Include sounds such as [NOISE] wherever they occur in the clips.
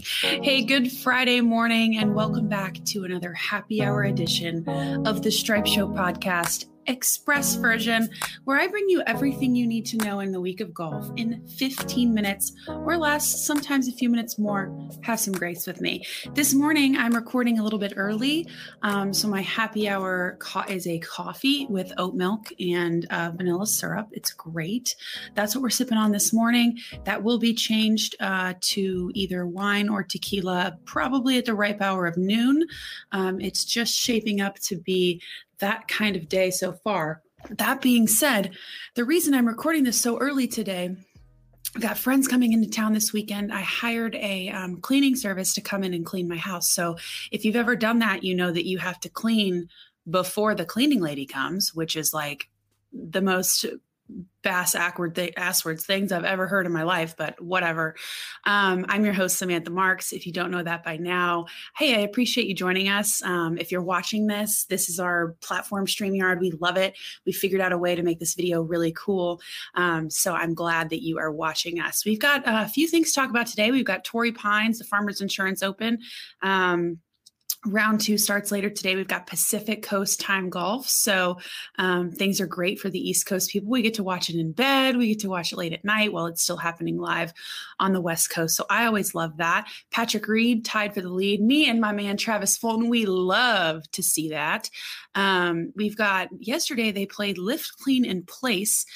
Hey, good Friday morning, and welcome back to another happy hour edition of the Stripe Show podcast express version where I bring you everything you need to know in the week of golf in 15 minutes or less, sometimes a few minutes more. Have some grace with me. This morning, I'm recording a little bit early. Um, so, my happy hour co- is a coffee with oat milk and uh, vanilla syrup. It's great. That's what we're sipping on this morning. That will be changed uh, to either wine or tequila, probably at the ripe hour of noon. Um, it's just shaping up to be that kind of day so far. That being said, the reason I'm recording this so early today I've got friends coming into town this weekend. I hired a um, cleaning service to come in and clean my house. So if you've ever done that, you know that you have to clean before the cleaning lady comes, which is like the most bass awkward th- ass words things I've ever heard in my life, but whatever. Um, I'm your host, Samantha Marks. If you don't know that by now, hey, I appreciate you joining us. Um, if you're watching this, this is our platform StreamYard. We love it. We figured out a way to make this video really cool. Um, so I'm glad that you are watching us. We've got a few things to talk about today. We've got Torrey Pines, the Farmers Insurance Open. Round two starts later today. We've got Pacific Coast time golf. So um, things are great for the East Coast people. We get to watch it in bed. We get to watch it late at night while it's still happening live on the West Coast. So I always love that. Patrick Reed tied for the lead. Me and my man Travis Fulton, we love to see that. Um, we've got yesterday they played Lift Clean and Place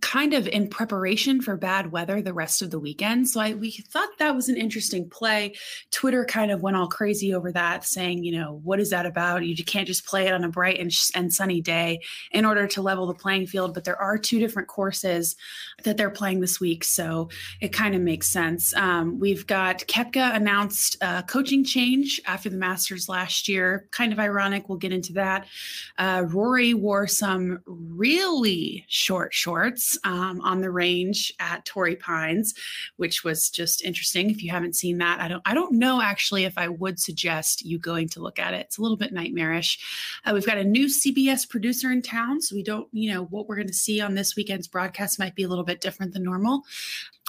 kind of in preparation for bad weather the rest of the weekend. So I we thought that was an interesting play. Twitter kind of went all crazy over that, saying, you know, what is that about? You can't just play it on a bright and, and sunny day in order to level the playing field. But there are two different courses that they're playing this week, so it kind of makes sense. Um, we've got Koepka announced a coaching change after the Masters last year. Kind of ironic. We'll get into that. Uh, Rory wore some really short shorts um, on the range at Torrey Pines, which was just interesting. If you haven't seen that, I don't I don't know actually if I would suggest you going to look at it. It's a little bit nightmarish. Uh, we've got a new CBS producer in town, so we don't you know what we're going to see on this weekend's broadcast might be a little bit different than normal.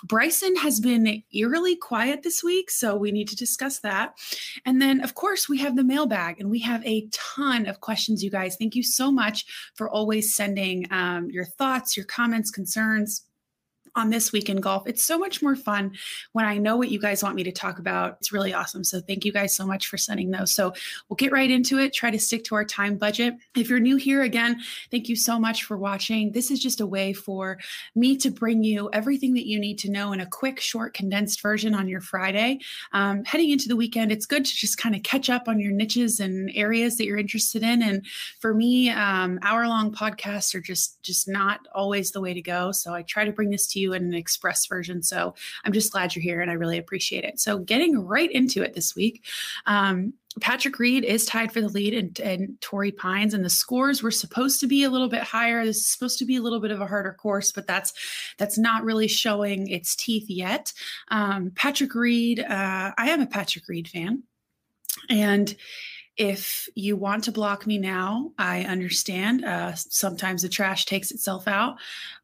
Bryson has been eerily quiet this week, so we need to discuss that. And then, of course, we have the mailbag, and we have a ton of questions, you guys. Thank you so much for always sending um, your thoughts, your comments, concerns on this week in golf. It's so much more fun when I know what you guys want me to talk about. It's really awesome. So thank you guys so much for sending those. So we'll get right into it, try to stick to our time budget. If you're new here again, thank you so much for watching. This is just a way for me to bring you everything that you need to know in a quick, short, condensed version on your Friday. Um, heading into the weekend, it's good to just kind of catch up on your niches and areas that you're interested in. And for me, um, hour long podcasts are just just not always the way to go. So I try to bring this to you you in an express version. So I'm just glad you're here and I really appreciate it. So getting right into it this week. Um, Patrick Reed is tied for the lead and, in Torrey Pines, and the scores were supposed to be a little bit higher. This is supposed to be a little bit of a harder course, but that's that's not really showing its teeth yet. Um, Patrick Reed, uh, I am a Patrick Reed fan, and if you want to block me now, I understand. Uh, sometimes the trash takes itself out,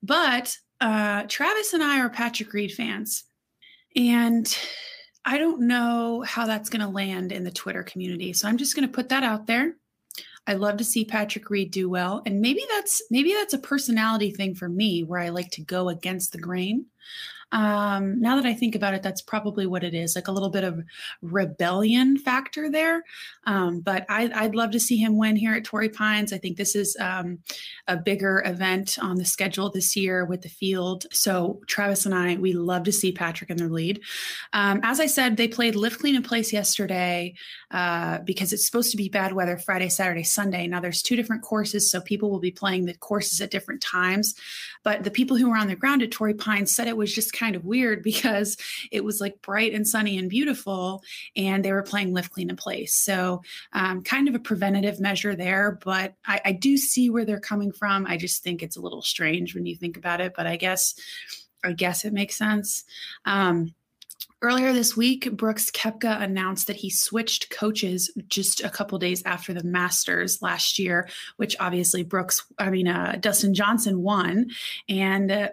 but uh, Travis and I are Patrick Reed fans. And I don't know how that's going to land in the Twitter community. So I'm just going to put that out there. I love to see Patrick Reed do well. And maybe that's maybe that's a personality thing for me where I like to go against the grain. Um, now that I think about it, that's probably what it is like a little bit of rebellion factor there. Um, but I, would love to see him win here at Torrey Pines. I think this is um, a bigger event on the schedule this year with the field. So Travis and I, we love to see Patrick in their lead. Um, as I said, they played Lift Clean and Place yesterday uh, because it's supposed to be bad weather Friday, Saturday, Sunday. Now there's two different courses, so people will be playing the courses at different times. But the people who were on the ground at Torrey Pines said it was just kind of weird [LAUGHS] because it was like bright and sunny and beautiful, and they were playing lift clean and place. So, um, kind of a preventative measure there, but I, I do see where they're coming from. I just think it's a little strange when you think about it, but I guess, I guess it makes sense. Um, Earlier this week, Brooks Koepka announced that he switched coaches just a couple days after the Masters last year, which obviously Brooks, I mean, uh, Dustin Johnson won. And uh,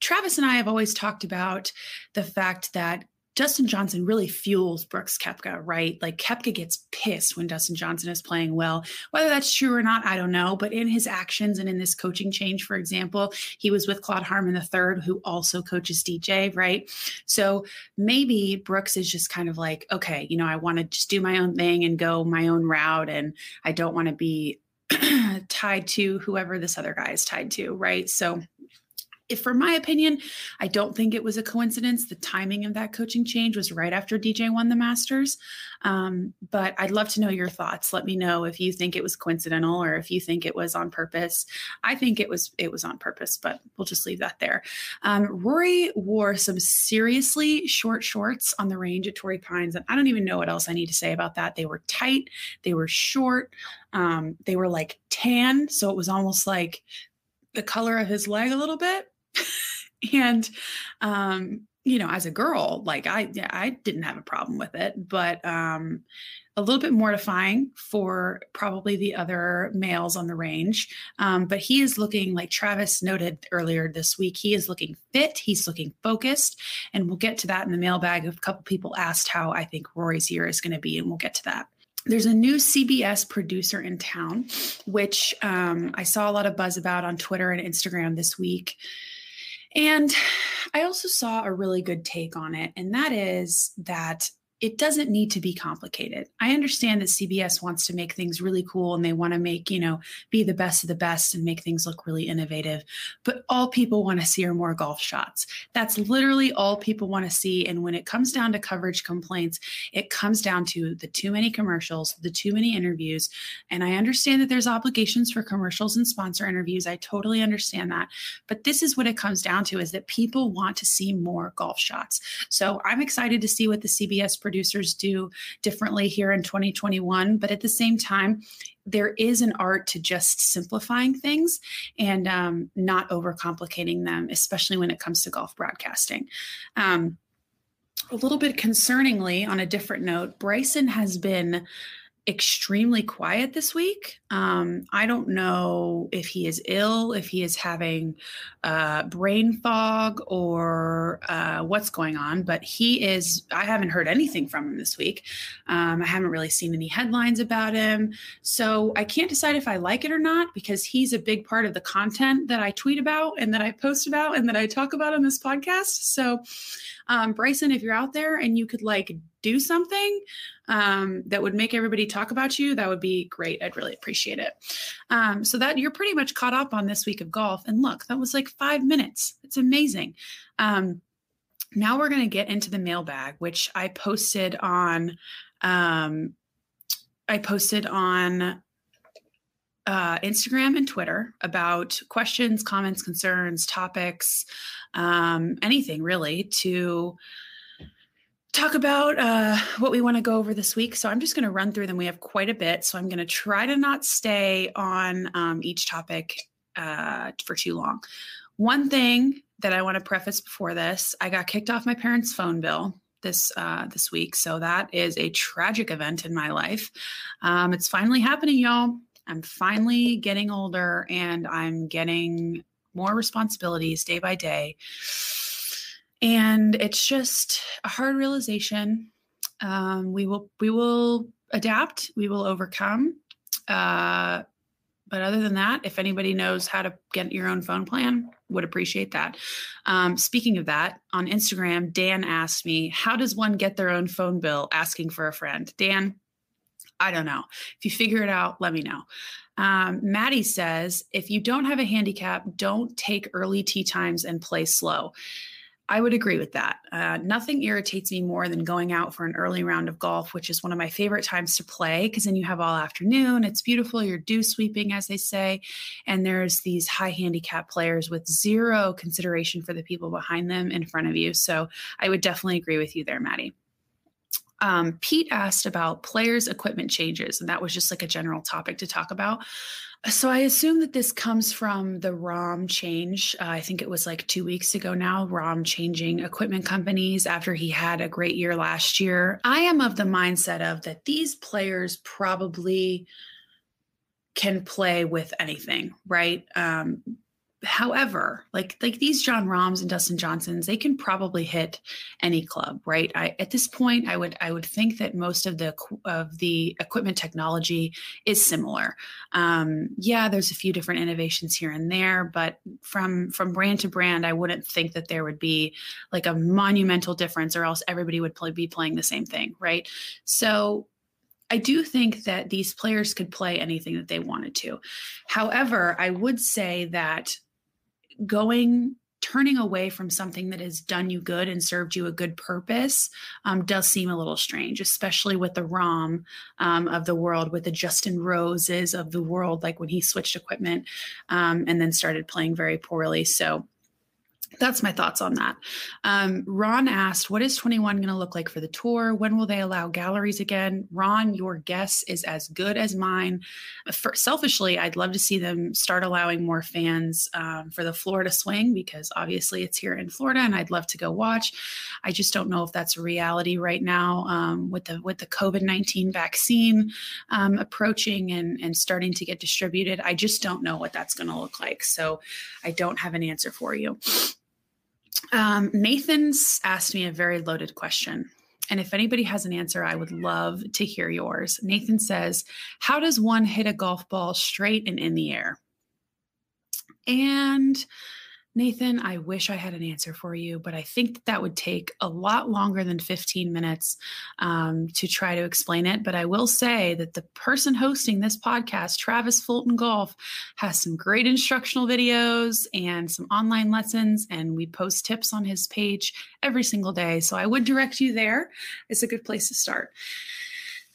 Travis and I have always talked about the fact that Dustin Johnson really fuels Brooks Koepka, right? Like Koepka gets pissed when Dustin Johnson is playing well. Whether that's true or not, I don't know. But in his actions and in this coaching change, for example, he was with Claude Harmon III, who also coaches DJ, right? So maybe Brooks is just kind of like, okay, you know, I want to just do my own thing and go my own route. And I don't want to be [CLEARS THROAT] tied to whoever this other guy is tied to, right? So if for my opinion, I don't think it was a coincidence. The timing of that coaching change was right after DJ won the Masters. Um, but I'd love to know your thoughts. Let me know if you think it was coincidental or if you think it was on purpose. I think it was it was on purpose, but we'll just leave that there. Um, Rory wore some seriously short shorts on the range at Torrey Pines, and I don't even know what else I need to say about that. They were tight, they were short, um, they were like tan, so it was almost like the color of his leg a little bit [LAUGHS] and um you know as a girl like i i didn't have a problem with it but um a little bit mortifying for probably the other males on the range um, but he is looking like travis noted earlier this week he is looking fit he's looking focused and we'll get to that in the mailbag a couple people asked how i think rory's year is going to be and we'll get to that there's a new CBS producer in town, which um, I saw a lot of buzz about on Twitter and Instagram this week. And I also saw a really good take on it, and that is that it doesn't need to be complicated. I understand that CBS wants to make things really cool and they want to make, you know, be the best of the best and make things look really innovative. But all people want to see are more golf shots. That's literally all people want to see. And when it comes down to coverage complaints, it comes down to the too many commercials, the too many interviews. And I understand that there's obligations for commercials and sponsor interviews. I totally understand that. But this is what it comes down to is that people want to see more golf shots. So I'm excited to see what the CBS producers do differently here in 2021. But at the same time, there is an art to just simplifying things and um, not overcomplicating them, especially when it comes to golf broadcasting. Um, a little bit concerningly, on a different note, Bryson has been extremely quiet this week. Um, I don't know if he is ill, if he is having uh, brain fog, or uh, what's going on, but he is. I haven't heard anything from him this week. Um, I haven't really seen any headlines about him. So I can't decide if I like it or not because he's a big part of the content that I tweet about and that I post about and that I talk about on this podcast. So, um, Bryson, if you're out there and you could like do something um, that would make everybody talk about you, that would be great. I'd really appreciate it. Um, so that you're pretty much caught up on this week of golf. And look, that was like five minutes. It's amazing. Um, now we're going to get into the mailbag, which I posted on. Um, I posted on uh, Instagram and Twitter about questions, comments, concerns, topics, um, anything really to talk about uh, what we want to go over this week. So I'm just going to run through them. We have quite a bit. So I'm going to try to not stay on um, each topic uh, for too long. One thing that I want to preface before this I got kicked off my parents' phone bill this uh, this week. So that is a tragic event in my life. Um, it's finally happening, y'all. I'm finally getting older and I'm getting more responsibilities day by day. And it's just a hard realization. Um, we will we will adapt we will overcome. Uh, but other than that if anybody knows how to get your own phone plan would appreciate that. Um, speaking of that on instagram dan asked me how does one get their own phone bill? Asking for a friend. Dan i don't know. If you figure it out let me know um, Maddie says, if you don't have a handicap, don't take early tee times and play slow. I would agree with that. Uh, nothing irritates me more than going out for an early round of golf, which is one of my favorite times to play because then you have all afternoon. It's beautiful. You're dew sweeping, as they say. And there's these high handicap players with zero consideration for the people behind them in front of you. So I would definitely agree with you there, Maddie. Um, Pete asked about players' equipment changes, and that was just like a general topic to talk about. So I assume that this comes from the Rahm change. Uh, I think it was like two weeks ago now, Rahm changing equipment companies after he had a great year last year. I am of the mindset of that these players probably can play with anything, right? Um, however, like like these Jon Rahms and Dustin Johnsons, they can probably hit any club, right? I, at this point, I would I would think that most of the of the equipment technology is similar. Um, yeah, there's a few different innovations here and there, but from from brand to brand, I wouldn't think that there would be like a monumental difference, or else everybody would play, be playing the same thing, right? So I do think that these players could play anything that they wanted to. However, I would say that going turning away from something that has done you good and served you a good purpose um, does seem a little strange, especially with the Rahm um, of the world, with the Justin Roses of the world, like when he switched equipment um, and then started playing very poorly. So that's my thoughts on that. Um, Ron asked, What is 21 going to look like for the tour? When will they allow galleries again? Ron, your guess is as good as mine. For, selfishly, I'd love to see them start allowing more fans um, for the Florida swing because obviously it's here in Florida and I'd love to go watch. I just don't know if that's a reality right now um, with the with the COVID 19 vaccine um, approaching and, and starting to get distributed. I just don't know what that's going to look like. So I don't have an answer for you. Um, Nathan's asked me a very loaded question. And if anybody has an answer, I would love to hear yours. Nathan says, How does one hit a golf ball straight and in the air? And Nathan, I wish I had an answer for you, but I think that, that would take a lot longer than 15 minutes um, to try to explain it. But I will say that the person hosting this podcast, Travis Fulton Golf, has some great instructional videos and some online lessons, and we post tips on his page every single day. So I would direct you there. It's a good place to start.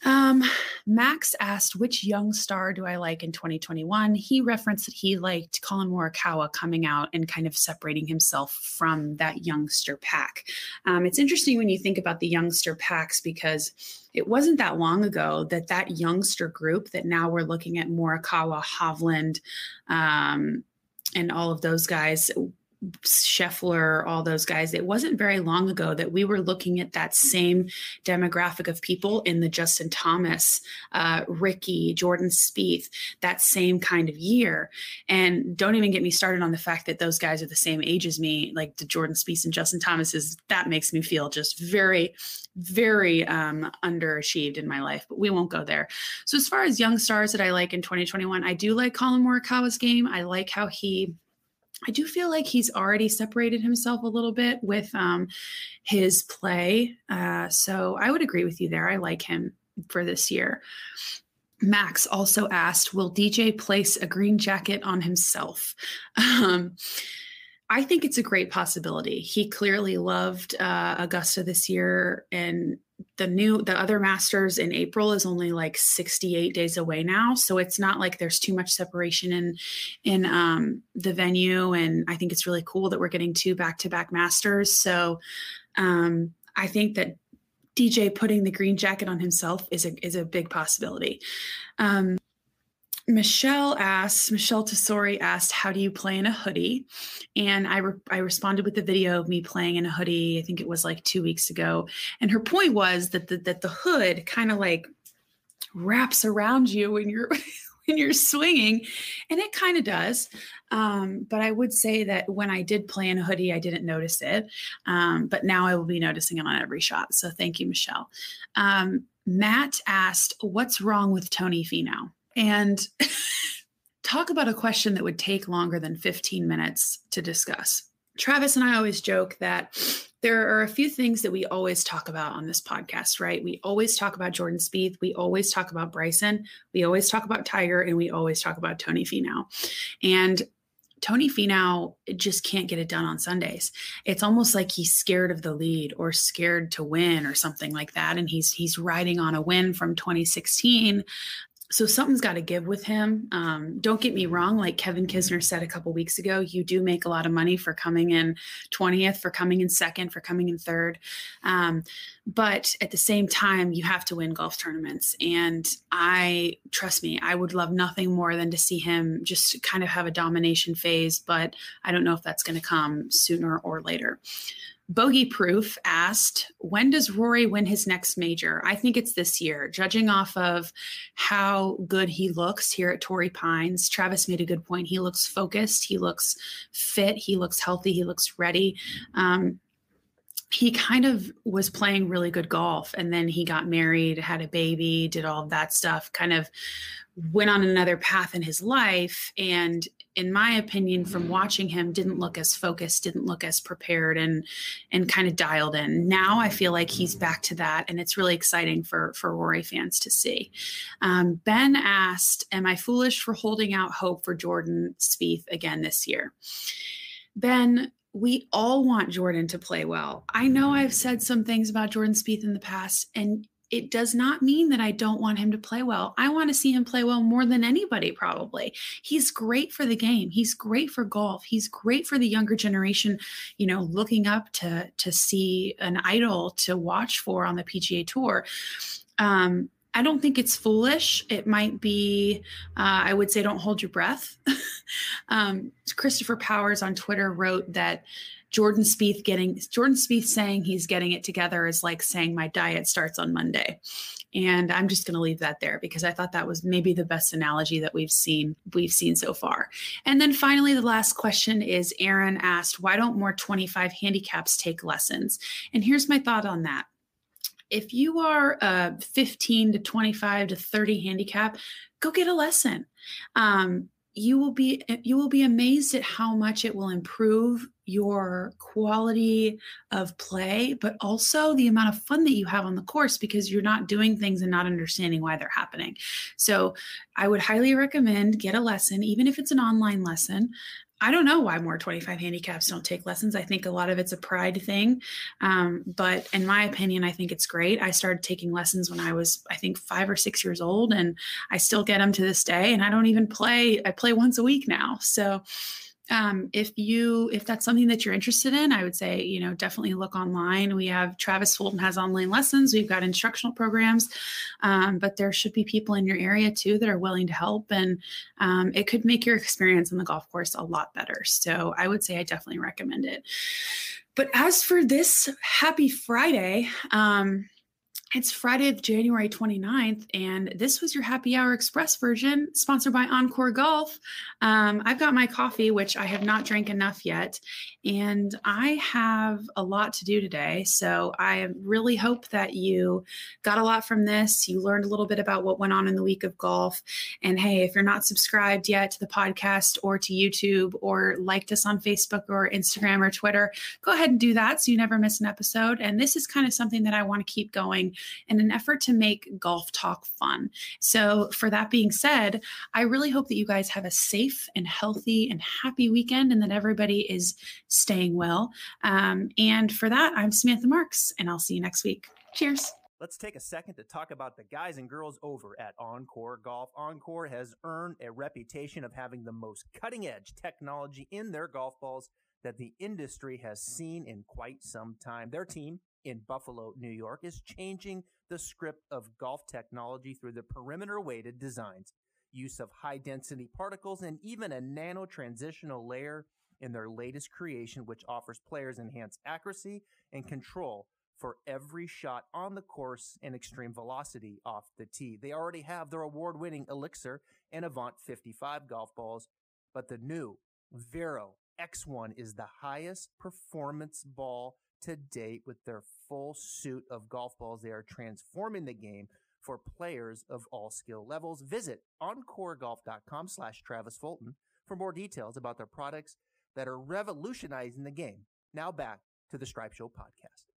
Um, Max asked, which young star do I like in 2021? He referenced that he liked Collin Morikawa coming out and kind of separating himself from that youngster pack. Um, it's interesting when you think about the youngster packs because it wasn't that long ago that that youngster group that now we're looking at Morikawa, Hovland, um, and all of those guys Scheffler, all those guys, it wasn't very long ago that we were looking at that same demographic of people in the Justin Thomas, uh, Rickie, Jordan Spieth, that same kind of year. And don't even get me started on the fact that those guys are the same age as me, like the Jordan Spieth and Justin Thomases. That makes me feel just very, very um, underachieved in my life, but we won't go there. So as far as young stars that I like in 2021, I do like Collin Morikawa's game. I like how he I do feel like he's already separated himself a little bit with um, his play. Uh, so I would agree with you there. I like him for this year. Max also asked, Will DJ place a green jacket on himself? [LAUGHS] Um, I think it's a great possibility. He clearly loved uh, Augusta this year, and the new the other masters in april is only like 68 days away now. So it's not like there's too much separation in in um the venue. And i think it's really cool that we're getting two back-to-back masters. So um i think that dj putting the green jacket on himself is a is a big possibility. Um Michelle asked, Michelle Tesori asked, how do you play in a hoodie? And I, re- I responded with a video of me playing in a hoodie. I think it was like two weeks ago. And her point was that the, that the hood kind of like wraps around you when you're [LAUGHS] when you're swinging and it kind of does um, but i would say that when i did play in a hoodie i didn't notice it um, but now i will be noticing it on every shot so thank you michelle um, matt asked what's wrong with tony Finau and [LAUGHS] talk about a question that would take longer than 15 minutes to discuss. Travis and I always joke that there are a few things that we always talk about on this podcast, right? We always talk about Jordan Spieth, we always talk about Bryson, we always talk about Tiger, and we always talk about Tony Finau. And Tony Finau just can't get it done on Sundays. It's almost like he's scared of the lead or scared to win or something like that. And he's he's riding on a win from 2016 so something's got to give with him. Um, don't get me wrong, like Kevin Kisner said a couple weeks ago, you do make a lot of money for coming in 20th, for coming in second, for coming in third. Um, but at the same time, you have to win golf tournaments. And I, trust me, I would love nothing more than to see him just kind of have a domination phase, but I don't know if that's going to come sooner or later. Bogey Proof asked, when does Rory win his next major? I think it's this year, judging off of how good he looks here at Torrey Pines. Travis made a good point. He looks focused, he looks fit, he looks healthy, he looks ready. Um, he kind of was playing really good golf and then he got married, had a baby, did all of that stuff, kind of went on another path in his life. And in my opinion from watching him didn't look as focused didn't look as prepared and and kind of dialed in. Now i feel like he's back to that and it's really exciting for for rory fans to see. Um, ben asked am i foolish for holding out hope for jordan Spieth again this year? Ben we all want Jordan to play well. I know I've said some things about Jordan Spieth in the past, and it does not mean that I don't want him to play well. I want to see him play well more than anybody, probably. He's great for the game. He's great for golf. He's great for the younger generation, you know, looking up to to see an idol to watch for on the PGA Tour. Um, I don't think it's foolish. It might be, uh, I would say, don't hold your breath. [LAUGHS] um, Christopher Powers on Twitter wrote that Jordan Spieth getting Jordan Spieth saying he's getting it together is like saying my diet starts on Monday. And I'm just going to leave that there because I thought that was maybe the best analogy that we've seen we've seen so far. And then finally the last question is Aaron asked, why don't more 25 handicaps take lessons? And here's my thought on that if you are a 15 to 25 to 30 handicap, go get a lesson. Um, you will be you will be amazed at how much it will improve your quality of play but also the amount of fun that you have on the course because you're not doing things and not understanding why they're happening so i would highly recommend get a lesson even if it's an online lesson I don't know why more 25 handicaps don't take lessons. I think a lot of it's a pride thing. Um, but in my opinion, I think it's great. I started taking lessons when I was, I think, five or six years old, and I still get them to this day. And I don't even play, I play once a week now. So, um, if you if that's something that you're interested in i would say you know definitely look online. We have travis fulton has online lessons. We've got instructional programs. Um, but there should be people in your area too that are willing to help. And um, it could make your experience on the golf course a lot better. So i would say i definitely recommend it. But as for this happy friday um, it's Friday, January 29th, and this was your Happy Hour Express version, sponsored by OnCore Golf. Um, I've got my coffee, which I have not drank enough yet, and I have a lot to do today. So I really hope that you got a lot from this. You learned a little bit about what went on in the week of golf. And hey, if you're not subscribed yet to the podcast or to YouTube or liked us on Facebook or Instagram or Twitter, go ahead and do that so you never miss an episode. And this is kind of something that I want to keep going in an effort to make golf talk fun. So, for that being said, I really hope that you guys have a safe and healthy and happy weekend and that everybody is staying well. Um, and for that, I'm Samantha Marks, and I'll see you next week. Cheers. Let's take a second to talk about the guys and girls over at OnCore Golf. OnCore has earned a reputation of having the most cutting edge technology in their golf balls that the industry has seen in quite some time. Their team in Buffalo, New York is changing the script of golf technology through the perimeter weighted designs, use of high density particles, and even a nano transitional layer in their latest creation, which offers players enhanced accuracy and control for every shot on the course and extreme velocity off the tee. They already have their award winning Elixir and Avant 55 golf balls, but the new Vero X1 is the highest performance ball to date with their full suit of golf balls. They are transforming the game for players of all skill levels. Visit oncoregolf.com slash Travis Fulton for more details about their products that are revolutionizing the game. Now back to the Stripe Show podcast.